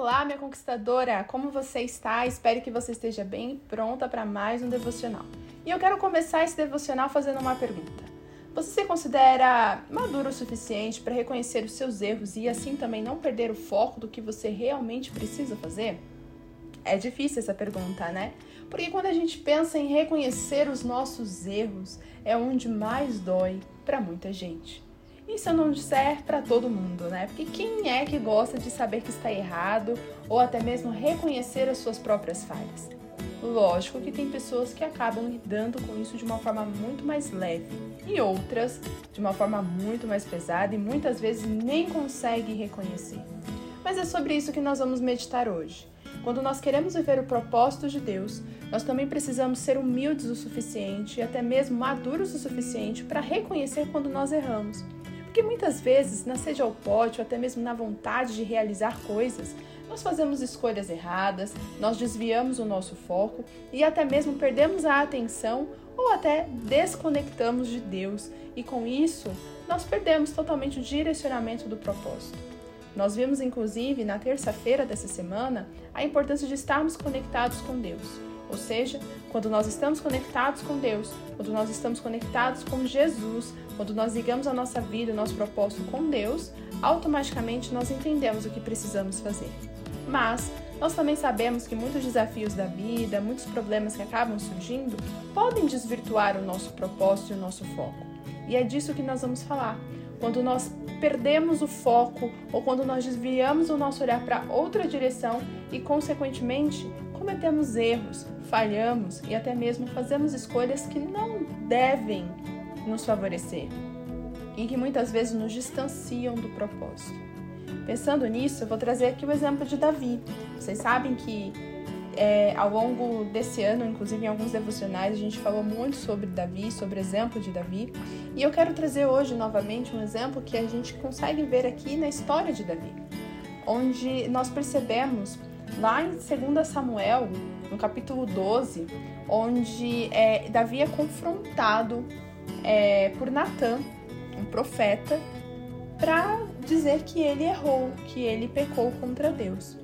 Olá, minha conquistadora! Como você está? Espero que você esteja bem pronta para mais um devocional. E eu quero começar esse devocional fazendo uma pergunta. Você se considera maduro o suficiente para reconhecer os seus erros e assim também não perder o foco do que você realmente precisa fazer? É difícil essa pergunta, né? Porque quando a gente pensa em reconhecer os nossos erros, é onde mais dói para muita gente. Isso não disser para todo mundo, né? Porque quem é que gosta de saber que está errado ou até mesmo reconhecer as suas próprias falhas? Lógico que tem pessoas que acabam lidando com isso de uma forma muito mais leve e outras de uma forma muito mais pesada e muitas vezes nem conseguem reconhecer. Mas é sobre isso que nós vamos meditar hoje. Quando nós queremos viver o propósito de Deus, nós também precisamos ser humildes o suficiente e até mesmo maduros o suficiente para reconhecer quando nós erramos porque muitas vezes, na sede ao pote ou até mesmo na vontade de realizar coisas, nós fazemos escolhas erradas, nós desviamos o nosso foco e até mesmo perdemos a atenção ou até desconectamos de Deus, e com isso nós perdemos totalmente o direcionamento do propósito. Nós vimos inclusive na terça-feira dessa semana a importância de estarmos conectados com Deus. Ou seja, quando nós estamos conectados com Deus, quando nós estamos conectados com Jesus, quando nós ligamos a nossa vida, o nosso propósito com Deus, automaticamente nós entendemos o que precisamos fazer. Mas nós também sabemos que muitos desafios da vida, muitos problemas que acabam surgindo, podem desvirtuar o nosso propósito e o nosso foco. E é disso que nós vamos falar. Quando nós perdemos o foco ou quando nós desviamos o nosso olhar para outra direção e, consequentemente, cometemos erros, falhamos e até mesmo fazemos escolhas que não devem nos favorecer e que muitas vezes nos distanciam do propósito. Pensando nisso, eu vou trazer aqui o exemplo de Davi. Vocês sabem que é, ao longo desse ano, inclusive em alguns devocionais, a gente falou muito sobre Davi, sobre o exemplo de Davi. E eu quero trazer hoje novamente um exemplo que a gente consegue ver aqui na história de Davi, onde nós percebemos lá em 2 Samuel, no capítulo 12, onde é, Davi é confrontado é, por Natã, um profeta, para dizer que ele errou, que ele pecou contra Deus.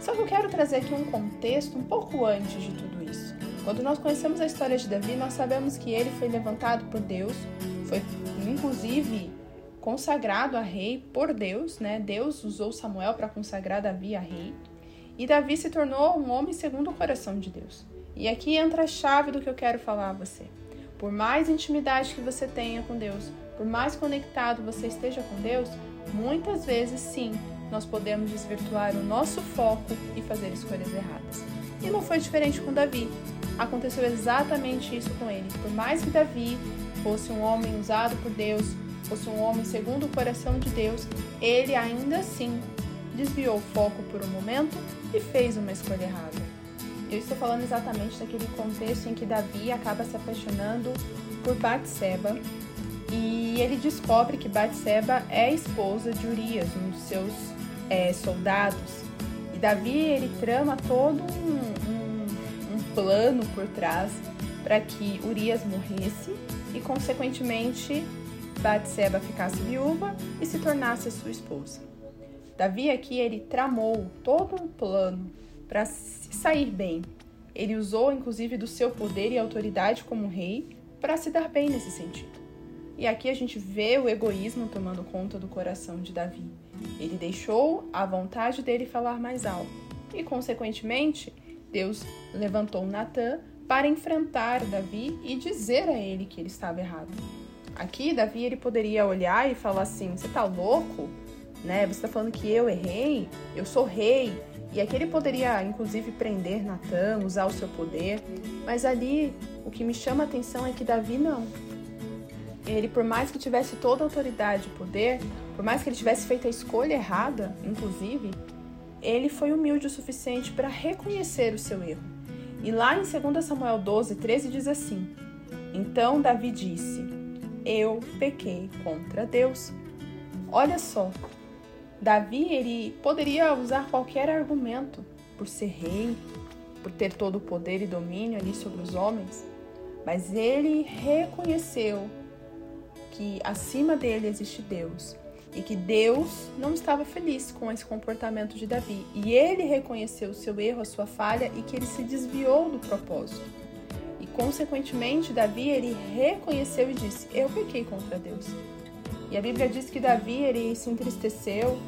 Só que eu quero trazer aqui um contexto um pouco antes de tudo isso. Quando nós conhecemos a história de Davi, nós sabemos que ele foi levantado por Deus, foi inclusive consagrado a rei por Deus, né? Deus usou Samuel para consagrar Davi a rei. E Davi se tornou um homem segundo o coração de Deus. E aqui entra a chave do que eu quero falar a você. Por mais intimidade que você tenha com Deus, por mais conectado você esteja com Deus, muitas vezes sim, nós podemos desvirtuar o nosso foco e fazer escolhas erradas. E não foi diferente com Davi. Aconteceu exatamente isso com ele. Por mais que Davi fosse um homem usado por Deus, fosse um homem segundo o coração de Deus, ele ainda assim desviou o foco por um momento e fez uma escolha errada. Eu estou falando exatamente daquele contexto em que Davi acaba se apaixonando por Batseba e ele descobre que Batseba é esposa de Urias, um dos seus é, soldados. E Davi ele trama todo um, um, um plano por trás para que Urias morresse e, consequentemente, Batseba ficasse viúva e se tornasse sua esposa. Davi aqui ele tramou todo um plano para se sair bem. Ele usou inclusive do seu poder e autoridade como rei para se dar bem nesse sentido. E aqui a gente vê o egoísmo tomando conta do coração de Davi. Ele deixou a vontade dele falar mais alto e, consequentemente, Deus levantou Natã para enfrentar Davi e dizer a ele que ele estava errado. Aqui, Davi ele poderia olhar e falar assim: Você tá louco? Né? Você está falando que eu errei, eu sou rei. E aqui ele poderia, inclusive, prender Natan, usar o seu poder. Mas ali, o que me chama a atenção é que Davi não. Ele, por mais que tivesse toda a autoridade e poder, por mais que ele tivesse feito a escolha errada, inclusive, ele foi humilde o suficiente para reconhecer o seu erro. E lá em 2 Samuel 12, 13 diz assim: Então Davi disse: Eu pequei contra Deus. Olha só, Davi ele poderia usar qualquer argumento por ser rei, por ter todo o poder e domínio ali sobre os homens, mas ele reconheceu que acima dele existe Deus e que Deus não estava feliz com esse comportamento de Davi. E ele reconheceu o seu erro, a sua falha e que ele se desviou do propósito. E consequentemente, Davi ele reconheceu e disse: "Eu pequei contra Deus". E a Bíblia diz que Davi ele se entristeceu,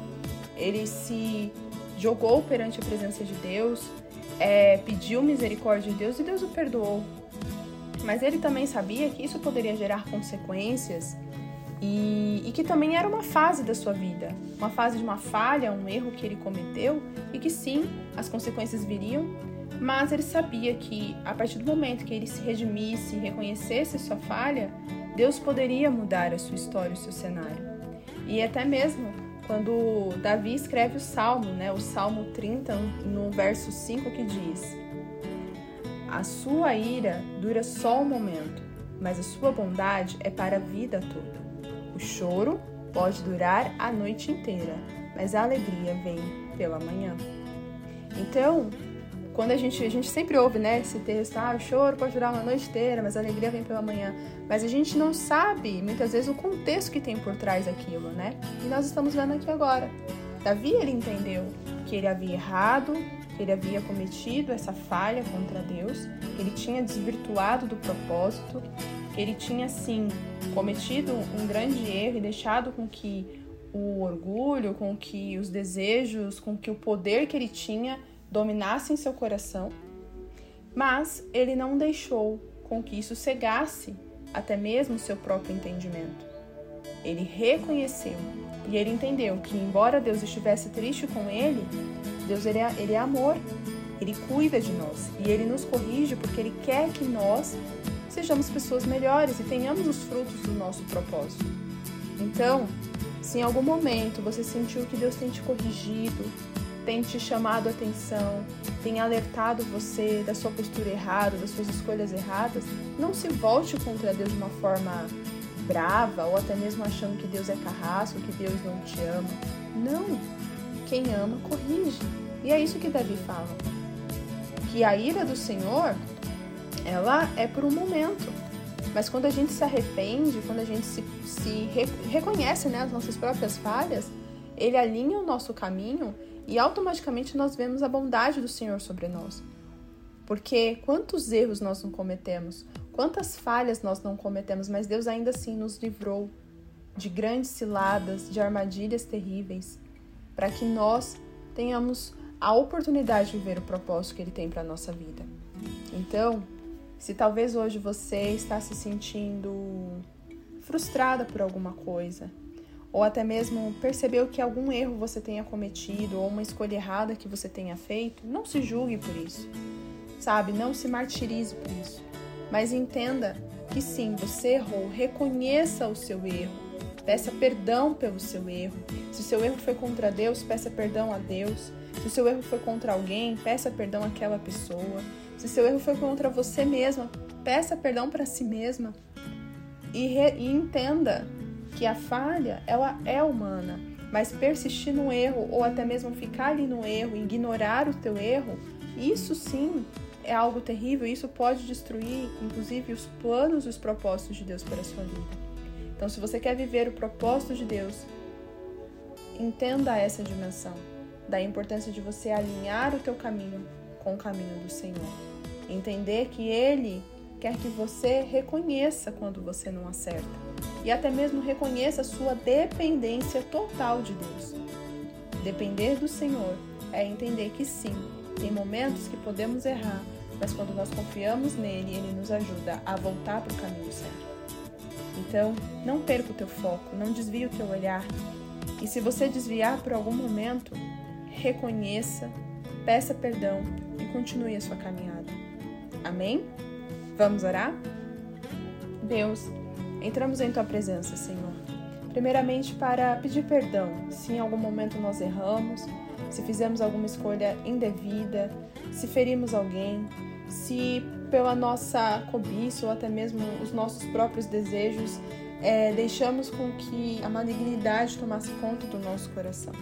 ele se jogou perante a presença de Deus, é, pediu misericórdia de Deus e Deus o perdoou. Mas ele também sabia que isso poderia gerar consequências e, e, que também era uma fase da sua vida, uma fase de uma falha, um erro que ele cometeu e que sim, as consequências viriam, mas ele sabia que a partir do momento que ele se redimisse, reconhecesse sua falha, Deus poderia mudar a sua história, o seu cenário. E até mesmo quando Davi escreve o Salmo, né, o Salmo 30, no verso 5, que diz: A sua ira dura só um momento, mas a sua bondade é para a vida toda. O choro pode durar a noite inteira, mas a alegria vem pela manhã. Então, quando a gente, a gente sempre ouve, né, esse texto, ah, o choro pode durar uma noite inteira, mas a alegria vem pela manhã. Mas a gente não sabe, muitas vezes, o contexto que tem por trás daquilo, né? E nós estamos vendo aqui agora. Davi, ele entendeu que ele havia errado, que ele havia cometido essa falha contra Deus, que ele tinha desvirtuado do propósito, que ele tinha, sim, cometido um grande erro e deixado com que o orgulho, com que os desejos, com que o poder que ele tinha dominassem seu coração. Mas ele não deixou com que isso cegasse até mesmo seu próprio entendimento. Ele reconheceu e ele entendeu que, embora Deus estivesse triste com ele, Deus ele é, ele é amor, ele cuida de nós e ele nos corrige porque ele quer que nós sejamos pessoas melhores e tenhamos os frutos do nosso propósito. Então, se em algum momento você sentiu que Deus tem te corrigido, tem te chamado a atenção, tem alertado você da sua postura errada, das suas escolhas erradas, não se volte contra Deus de uma forma brava ou até mesmo achando que Deus é carrasco, que Deus não te ama. Não! Quem ama, corrige. E é isso que Davi fala. Que a ira do Senhor ela é por um momento. Mas quando a gente se arrepende, quando a gente se, se re, reconhece né, as nossas próprias falhas, ele alinha o nosso caminho e automaticamente nós vemos a bondade do Senhor sobre nós. Porque quantos erros nós não cometemos, quantas falhas nós não cometemos, mas Deus ainda assim nos livrou de grandes ciladas, de armadilhas terríveis, para que nós tenhamos a oportunidade de viver o propósito que Ele tem para a nossa vida. Então, se talvez hoje você está se sentindo frustrada por alguma coisa, ou até mesmo percebeu que algum erro você tenha cometido ou uma escolha errada que você tenha feito, não se julgue por isso. Sabe? Não se martirize por isso. Mas entenda que sim, você errou, reconheça o seu erro. Peça perdão pelo seu erro. Se o seu erro foi contra Deus, peça perdão a Deus. Se o seu erro foi contra alguém, peça perdão àquela pessoa. Se seu erro foi contra você mesma, peça perdão para si mesma e, e entenda que a falha ela é humana, mas persistir no erro ou até mesmo ficar ali no erro, ignorar o teu erro, isso sim é algo terrível. Isso pode destruir, inclusive, os planos e os propósitos de Deus para a sua vida. Então, se você quer viver o propósito de Deus, entenda essa dimensão da importância de você alinhar o teu caminho com o caminho do Senhor. Entender que Ele quer que você reconheça quando você não acerta e até mesmo reconheça sua dependência total de Deus. Depender do Senhor é entender que sim, tem momentos que podemos errar, mas quando nós confiamos nele, ele nos ajuda a voltar para o caminho certo. Então, não perca o teu foco, não desvie o teu olhar. E se você desviar por algum momento, reconheça, peça perdão e continue a sua caminhada. Amém? Vamos orar? Deus, entramos em tua presença, Senhor. Primeiramente para pedir perdão se em algum momento nós erramos, se fizemos alguma escolha indevida, se ferimos alguém, se pela nossa cobiça ou até mesmo os nossos próprios desejos é, deixamos com que a malignidade tomasse conta do nosso coração.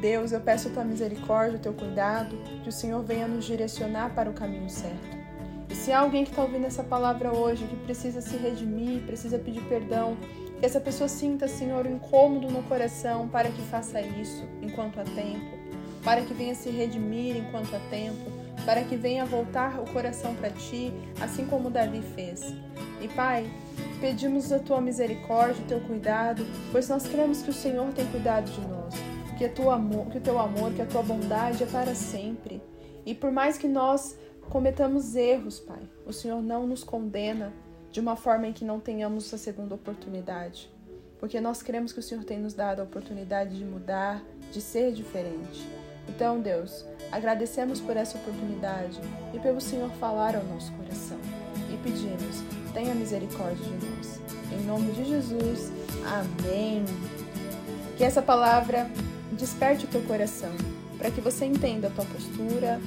Deus, eu peço a tua misericórdia, o teu cuidado, que o Senhor venha nos direcionar para o caminho certo. Se há alguém que está ouvindo essa palavra hoje, que precisa se redimir, precisa pedir perdão, Que essa pessoa sinta, Senhor, um incômodo no coração para que faça isso enquanto há tempo, para que venha se redimir enquanto há tempo, para que venha voltar o coração para ti, assim como Davi fez. E Pai, pedimos a tua misericórdia, o teu cuidado, pois nós cremos que o Senhor tem cuidado de nós, que, a tua amor, que o teu amor, que a tua bondade é para sempre. E por mais que nós cometamos erros, Pai, o Senhor não nos condena de uma forma em que não tenhamos a segunda oportunidade. Porque nós cremos que o Senhor tem nos dado a oportunidade de mudar, de ser diferente. Então, Deus, agradecemos por essa oportunidade e pelo Senhor falar ao nosso coração. E pedimos, tenha misericórdia de nós. Em nome de Jesus, amém. Que essa palavra desperte o teu coração, para que você entenda a tua postura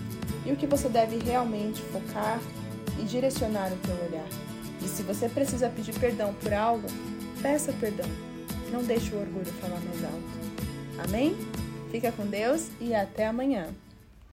e o que você deve realmente focar e direcionar o teu olhar. E se você precisa pedir perdão por algo, peça perdão. Não deixe o orgulho falar mais alto. Amém? Fica com Deus e até amanhã.